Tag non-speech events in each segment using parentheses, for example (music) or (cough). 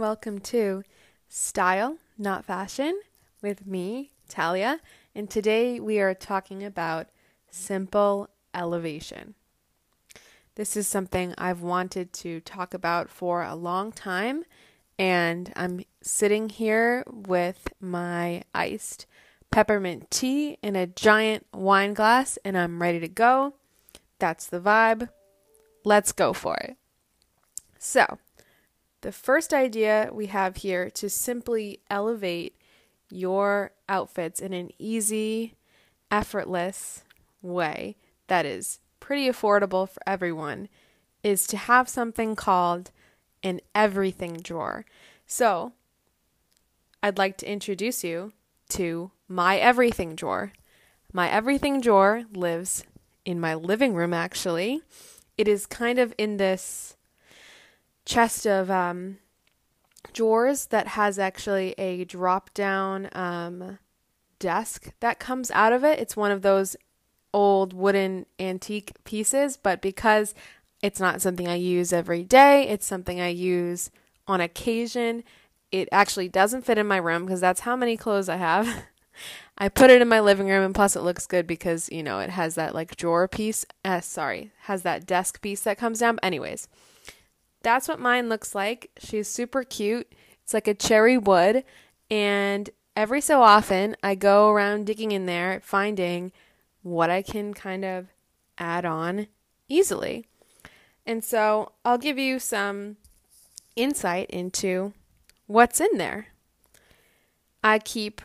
welcome to Style, Not Fashion with me, Talia. And today we are talking about simple elevation. This is something I've wanted to talk about for a long time, and I'm sitting here with my iced peppermint tea in a giant wine glass, and I'm ready to go. That's the vibe. Let's go for it. So, the first idea we have here to simply elevate your outfits in an easy, effortless way that is pretty affordable for everyone is to have something called an everything drawer. So, I'd like to introduce you to my everything drawer. My everything drawer lives in my living room, actually. It is kind of in this chest of um, drawers that has actually a drop down um, desk that comes out of it. It's one of those old wooden antique pieces, but because it's not something I use every day, it's something I use on occasion. It actually doesn't fit in my room because that's how many clothes I have. (laughs) I put it in my living room and plus it looks good because, you know, it has that like drawer piece. Uh, sorry, has that desk piece that comes down. But anyways, that's what mine looks like. She's super cute. It's like a cherry wood. And every so often, I go around digging in there, finding what I can kind of add on easily. And so I'll give you some insight into what's in there. I keep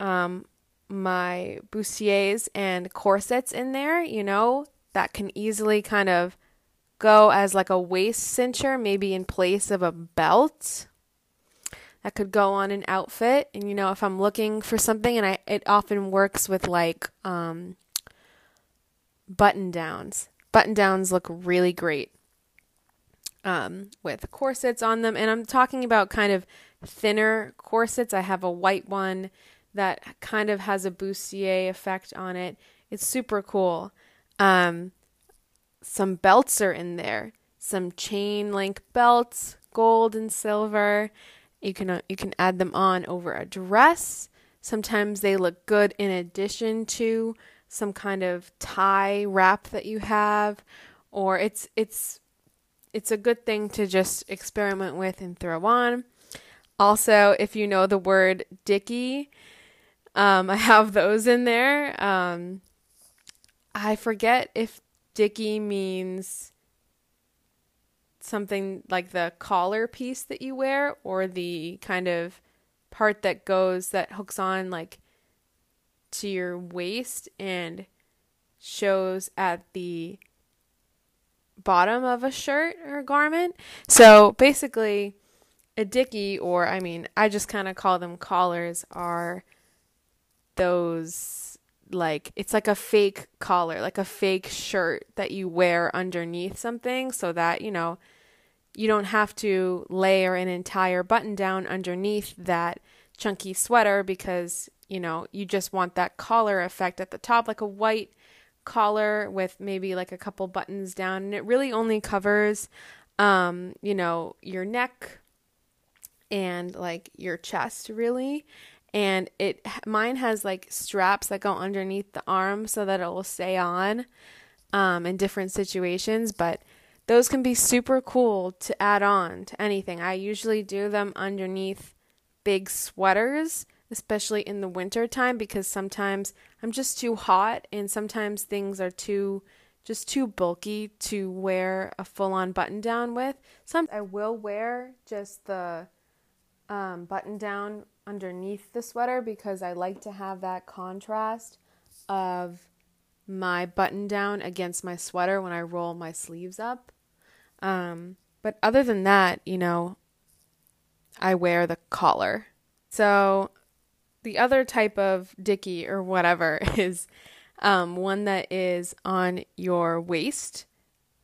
um, my bustiers and corsets in there, you know, that can easily kind of go as like a waist cincher, maybe in place of a belt. That could go on an outfit. And you know, if I'm looking for something and I it often works with like um button downs. Button downs look really great. Um, with corsets on them. And I'm talking about kind of thinner corsets. I have a white one that kind of has a bustier effect on it. It's super cool. Um, some belts are in there, some chain link belts, gold and silver. You can uh, you can add them on over a dress. Sometimes they look good in addition to some kind of tie wrap that you have, or it's it's it's a good thing to just experiment with and throw on. Also, if you know the word dicky, um, (laughs) I have those in there. Um, I forget if dicky means something like the collar piece that you wear or the kind of part that goes that hooks on like to your waist and shows at the bottom of a shirt or garment. So basically, a dicky, or I mean, I just kind of call them collars, are those like it's like a fake collar, like a fake shirt that you wear underneath something so that, you know, you don't have to layer an entire button down underneath that chunky sweater because, you know, you just want that collar effect at the top like a white collar with maybe like a couple buttons down. And it really only covers um, you know, your neck and like your chest really and it mine has like straps that go underneath the arm so that it will stay on um, in different situations but those can be super cool to add on to anything. I usually do them underneath big sweaters especially in the winter time because sometimes i'm just too hot and sometimes things are too just too bulky to wear a full on button down with. Some i will wear just the um, button down underneath the sweater because I like to have that contrast of my button down against my sweater when I roll my sleeves up. Um, but other than that, you know, I wear the collar. So the other type of dicky or whatever (laughs) is um, one that is on your waist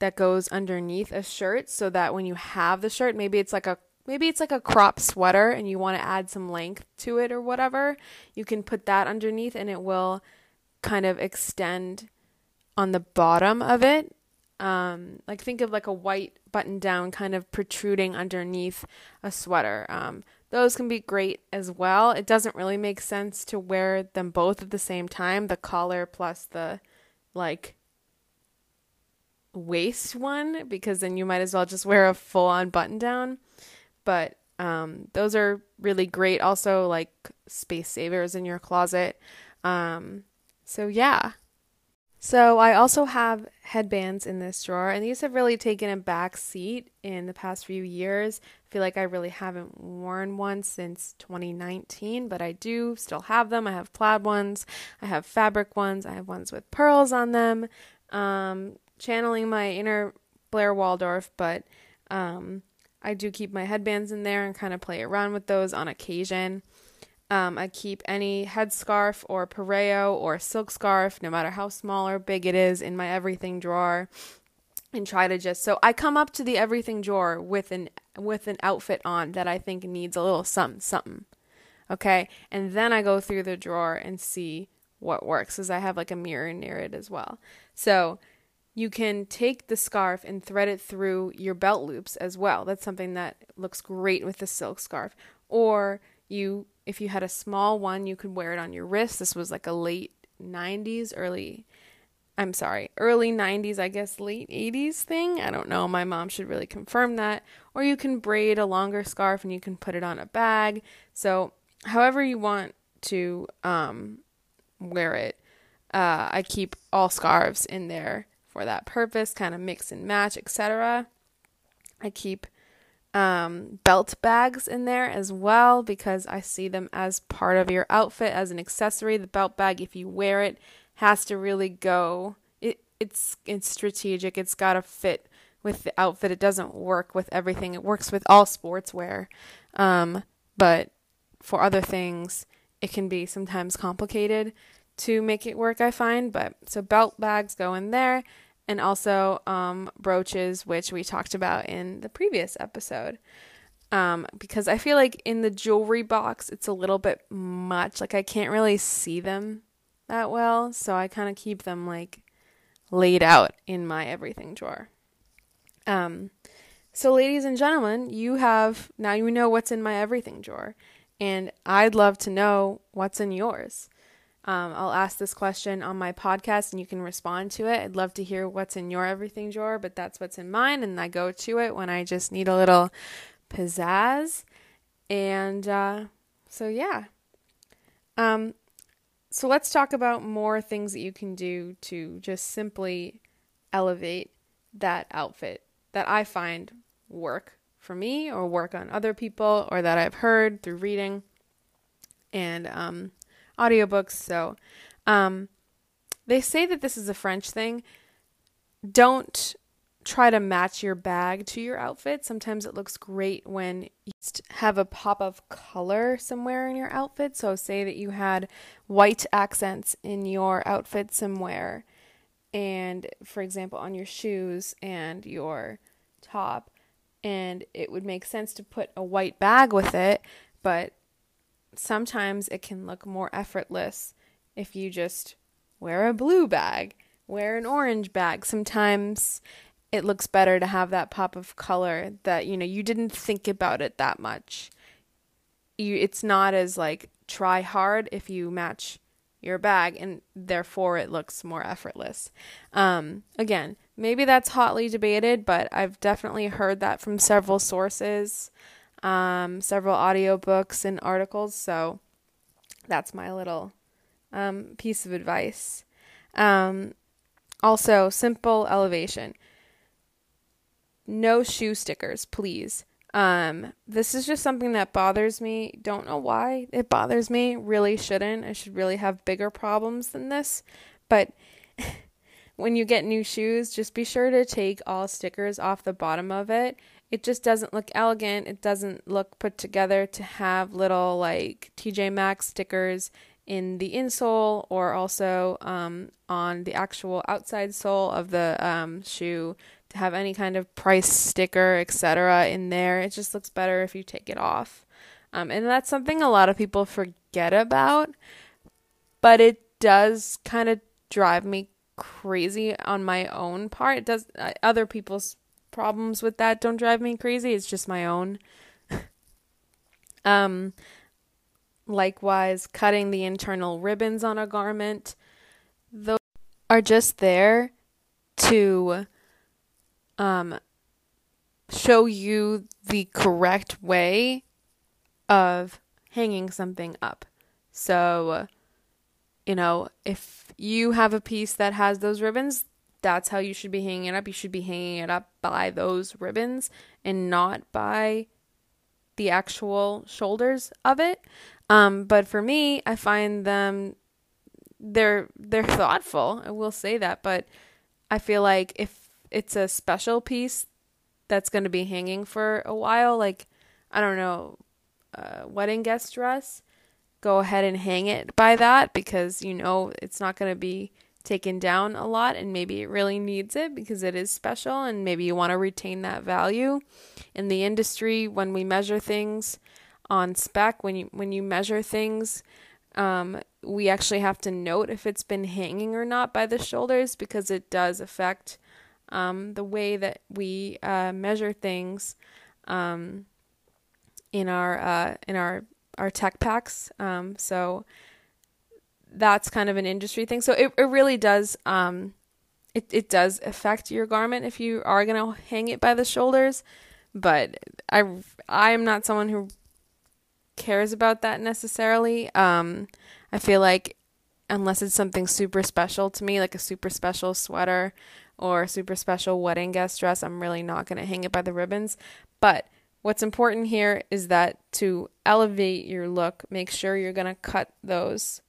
that goes underneath a shirt so that when you have the shirt, maybe it's like a maybe it's like a crop sweater and you want to add some length to it or whatever, you can put that underneath and it will kind of extend on the bottom of it. Um, like think of like a white button down kind of protruding underneath a sweater. Um, those can be great as well. It doesn't really make sense to wear them both at the same time, the collar plus the like waist one, because then you might as well just wear a full on button down. But um, those are really great. Also, like space savers in your closet. Um, so, yeah. So I also have headbands in this drawer, and these have really taken a back seat in the past few years. I feel like I really haven't worn one since 2019, but I do still have them. I have plaid ones, I have fabric ones, I have ones with pearls on them. Um, channeling my inner Blair Waldorf, but um, I do keep my headbands in there and kind of play around with those on occasion. Um, I keep any headscarf or pareo or silk scarf, no matter how small or big it is, in my everything drawer, and try to just so I come up to the everything drawer with an with an outfit on that I think needs a little something something, okay, and then I go through the drawer and see what works, as I have like a mirror near it as well. So you can take the scarf and thread it through your belt loops as well. That's something that looks great with the silk scarf. Or you if you had a small one, you could wear it on your wrist. This was like a late 90s, early I'm sorry, early 90s, I guess late 80s thing. I don't know. My mom should really confirm that. Or you can braid a longer scarf and you can put it on a bag. So, however you want to um, wear it, uh, I keep all scarves in there for that purpose, kind of mix and match, etc. I keep um, belt bags in there as well because I see them as part of your outfit as an accessory. The belt bag, if you wear it, has to really go. It it's it's strategic. It's got to fit with the outfit. It doesn't work with everything. It works with all sportswear, um, but for other things, it can be sometimes complicated to make it work. I find, but so belt bags go in there and also um, brooches, which we talked about in the previous episode. Um, because I feel like in the jewelry box, it's a little bit much. Like I can't really see them that well, so I kind of keep them like laid out in my everything drawer. Um, so, ladies and gentlemen, you have now you know what's in my everything drawer, and I'd love to know what's in yours. Um, I'll ask this question on my podcast and you can respond to it. I'd love to hear what's in your everything drawer, but that's what's in mine. And I go to it when I just need a little pizzazz. And uh, so, yeah. Um, so, let's talk about more things that you can do to just simply elevate that outfit that I find work for me or work on other people or that I've heard through reading. And, um, audiobooks. So, um, they say that this is a French thing. Don't try to match your bag to your outfit. Sometimes it looks great when you have a pop of color somewhere in your outfit. So, say that you had white accents in your outfit somewhere, and for example, on your shoes and your top, and it would make sense to put a white bag with it, but sometimes it can look more effortless if you just wear a blue bag, wear an orange bag. Sometimes it looks better to have that pop of color that you know you didn't think about it that much. You it's not as like try hard if you match your bag and therefore it looks more effortless. Um, again, maybe that's hotly debated, but I've definitely heard that from several sources um, several audiobooks and articles. So that's my little um, piece of advice. Um, also, simple elevation. No shoe stickers, please. Um, this is just something that bothers me. Don't know why it bothers me. Really shouldn't. I should really have bigger problems than this. But (laughs) when you get new shoes, just be sure to take all stickers off the bottom of it it just doesn't look elegant. It doesn't look put together to have little like TJ Maxx stickers in the insole or also um, on the actual outside sole of the um, shoe to have any kind of price sticker, etc. in there. It just looks better if you take it off. Um, and that's something a lot of people forget about, but it does kind of drive me crazy on my own part. It does uh, other people's problems with that don't drive me crazy. It's just my own. (laughs) um likewise cutting the internal ribbons on a garment. Those are just there to um show you the correct way of hanging something up. So, you know, if you have a piece that has those ribbons, that's how you should be hanging it up. You should be hanging it up by those ribbons and not by the actual shoulders of it. Um, but for me, I find them they're they're (laughs) thoughtful. I will say that, but I feel like if it's a special piece that's going to be hanging for a while, like I don't know, uh, wedding guest dress, go ahead and hang it by that because you know it's not going to be taken down a lot and maybe it really needs it because it is special and maybe you want to retain that value in the industry when we measure things on spec when you when you measure things um, we actually have to note if it's been hanging or not by the shoulders because it does affect um, the way that we uh, measure things um, in our uh, in our our tech packs. Um, so that's kind of an industry thing. So it it really does um, it it does affect your garment if you are gonna hang it by the shoulders. But I I am not someone who cares about that necessarily. Um, I feel like unless it's something super special to me, like a super special sweater or super special wedding guest dress, I'm really not to hang it by the ribbons. But what's important here is that to elevate your look, make sure you're to cut those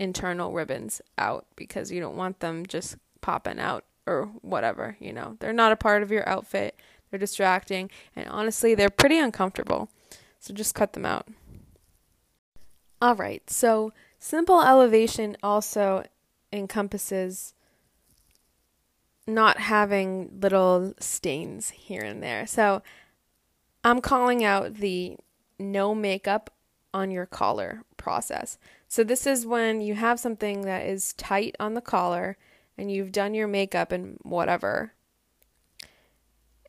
internal ribbons out because you don't want them just popping out or whatever, you know. They're not a part of your outfit. They're distracting and honestly, they're pretty uncomfortable. So just cut them out. All right. So simple elevation also encompasses not having little stains here and there. So I'm calling out the no makeup on your collar process. So this is when you have something that is tight on the collar and you've done your makeup and whatever.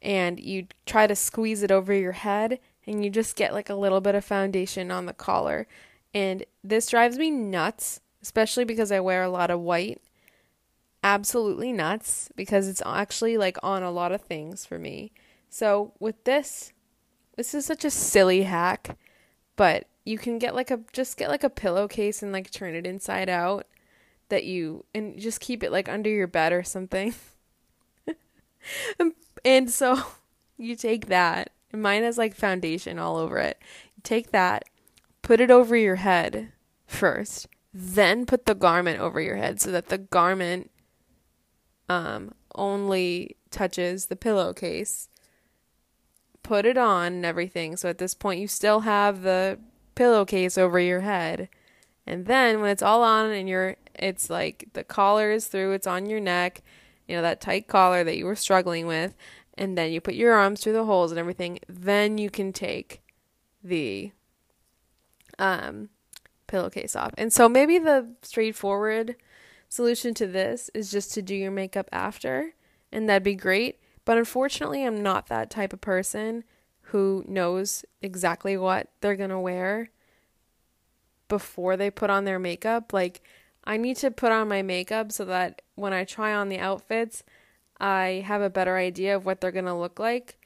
And you try to squeeze it over your head and you just get like a little bit of foundation on the collar. And this drives me nuts, especially because I wear a lot of white absolutely nuts because it's actually like on a lot of things for me. So with this, this is such a silly hack, but you can get like a just get like a pillowcase and like turn it inside out that you and just keep it like under your bed or something. (laughs) and so (laughs) you take that. Mine has like foundation all over it. You take that, put it over your head first, then put the garment over your head so that the garment um, only touches the pillowcase. Put it on and everything. So at this point, you still have the pillowcase over your head. And then when it's all on and you're, it's like the collar is through, it's on your neck, you know, that tight collar that you were struggling with. And then you put your arms through the holes and everything. Then you can take the um, pillowcase off. And so maybe the straightforward solution to this is just to do your makeup after, and that'd be great. But unfortunately, I'm not that type of person who knows exactly what they're going to wear before they put on their makeup. Like, I need to put on my makeup so that when I try on the outfits, I have a better idea of what they're going to look like.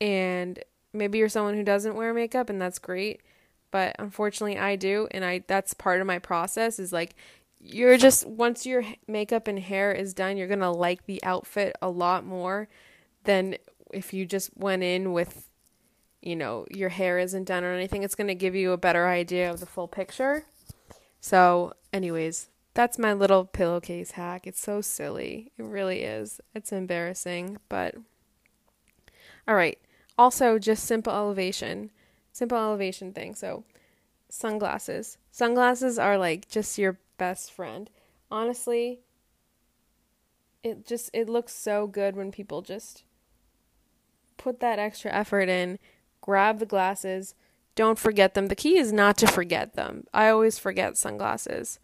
And maybe you're someone who doesn't wear makeup and that's great, but unfortunately I do and I that's part of my process is like you're just once your makeup and hair is done, you're going to like the outfit a lot more than if you just went in with you know, your hair isn't done or anything. It's going to give you a better idea of the full picture. So, anyways, that's my little pillowcase hack. It's so silly. It really is. It's embarrassing, but all right. Also, just simple elevation. Simple elevation thing. So, sunglasses. Sunglasses are like just your best friend. Honestly, it just it looks so good when people just put that extra effort in, grab the glasses, don't forget them. The key is not to forget them. I always forget sunglasses.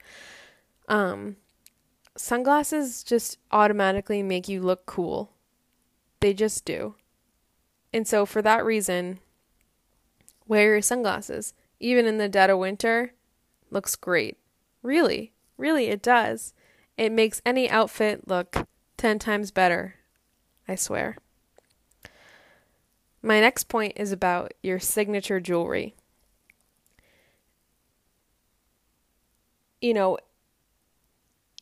Um sunglasses just automatically make you look cool. They just do. And so, for that reason, wear your sunglasses. Even in the dead of winter, looks great. Really, really, it does. It makes any outfit look 10 times better. I swear. My next point is about your signature jewelry. You know,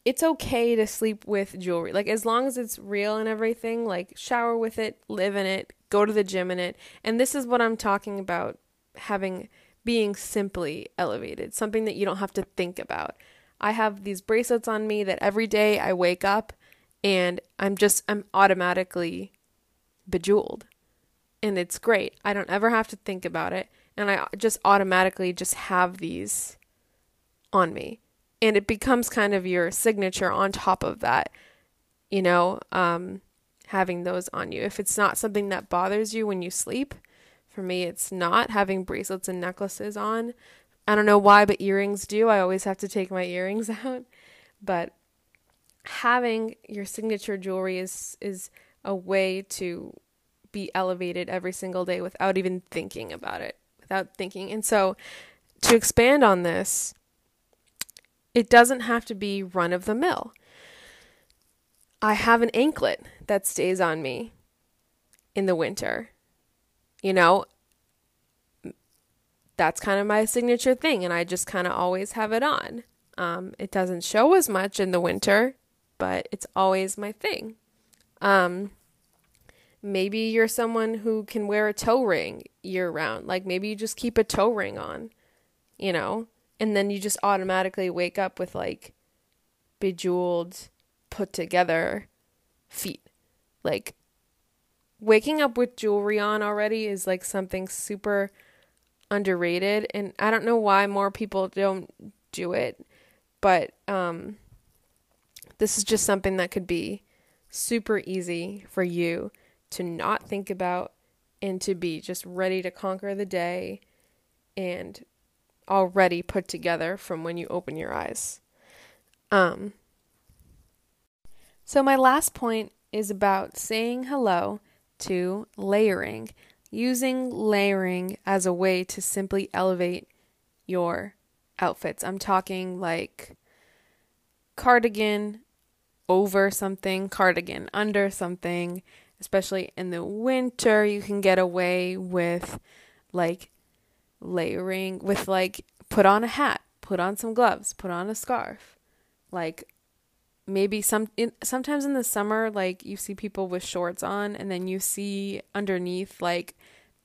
it's okay to sleep with jewelry. Like as long as it's real and everything, like shower with it, live in it, go to the gym in it. And this is what I'm talking about having being simply elevated, something that you don't have to think about. I have these bracelets on me that every day I wake up and I'm just I'm automatically bejeweled. And it's great. I don't ever have to think about it. And I just automatically just have these on me. And it becomes kind of your signature on top of that you know um, having those on you. If it's not something that bothers you when you sleep for me it's not. Having bracelets and necklaces on i don't know why but earrings do. I always have to take my earrings (laughs) out. But having your signature jewelry is is a way to be elevated every single day without even thinking about it without thinking and so to expand on this it doesn't have to be run of the mill. I have an anklet that stays on me in the winter. You know, that's kind of my signature thing, and I just kind of always have it on. Um, it doesn't show as much in the winter, but it's always my thing. Um, maybe you're someone who can wear a toe ring year round. Like maybe you just keep a toe ring on, you know? and then you just automatically wake up with like bejeweled, put together feet. Like waking up with jewelry on already is like something super underrated and I don't know why more people don't do it, but um this is just something that could be super easy for you to not think about and to be just ready to conquer the day and already put together from when you open your eyes. Um, so, my last point is about saying hello to layering, using layering as a way to simply elevate your outfits. I'm talking like cardigan over something, cardigan under something, especially in the winter. You can get away with like layering with like put on a hat, put on some gloves, put on a scarf. Like maybe some in, sometimes in the summer like you see people with shorts on and then you see underneath like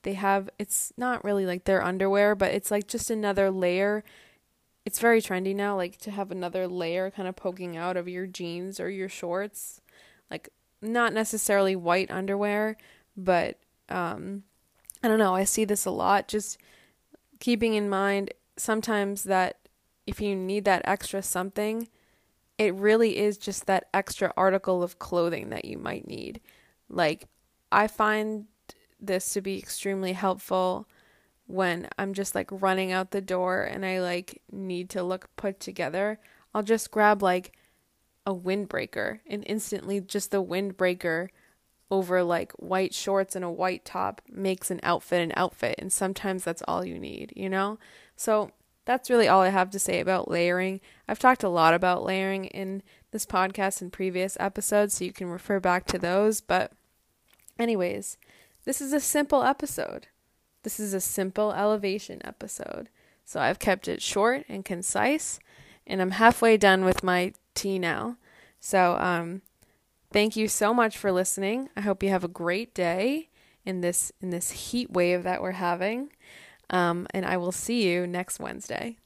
they have it's not really like their underwear, but it's like just another layer. It's very trendy now like to have another layer kind of poking out of your jeans or your shorts. Like not necessarily white underwear, but um I don't know, I see this a lot just keeping in mind sometimes that if you need that extra something, it really is just that extra article of clothing that you might need. Like, I find this to be extremely helpful when I'm just like running out the door and I like need to look put together. I'll just grab like a windbreaker and instantly just the windbreaker over like white shorts and a white top makes an outfit an outfit and sometimes that's all you need, you know? So that's really all I have to say about layering. I've talked a lot about layering in this podcast and previous episodes, so you can refer back to those. But, anyways, this is a simple episode. This is a simple elevation episode. So I've kept it short and concise, and I'm halfway done with my tea now. So, um, Thank you so much for listening. I hope you have a great day in this in this heat wave that we're having. Um, and I will see you next Wednesday.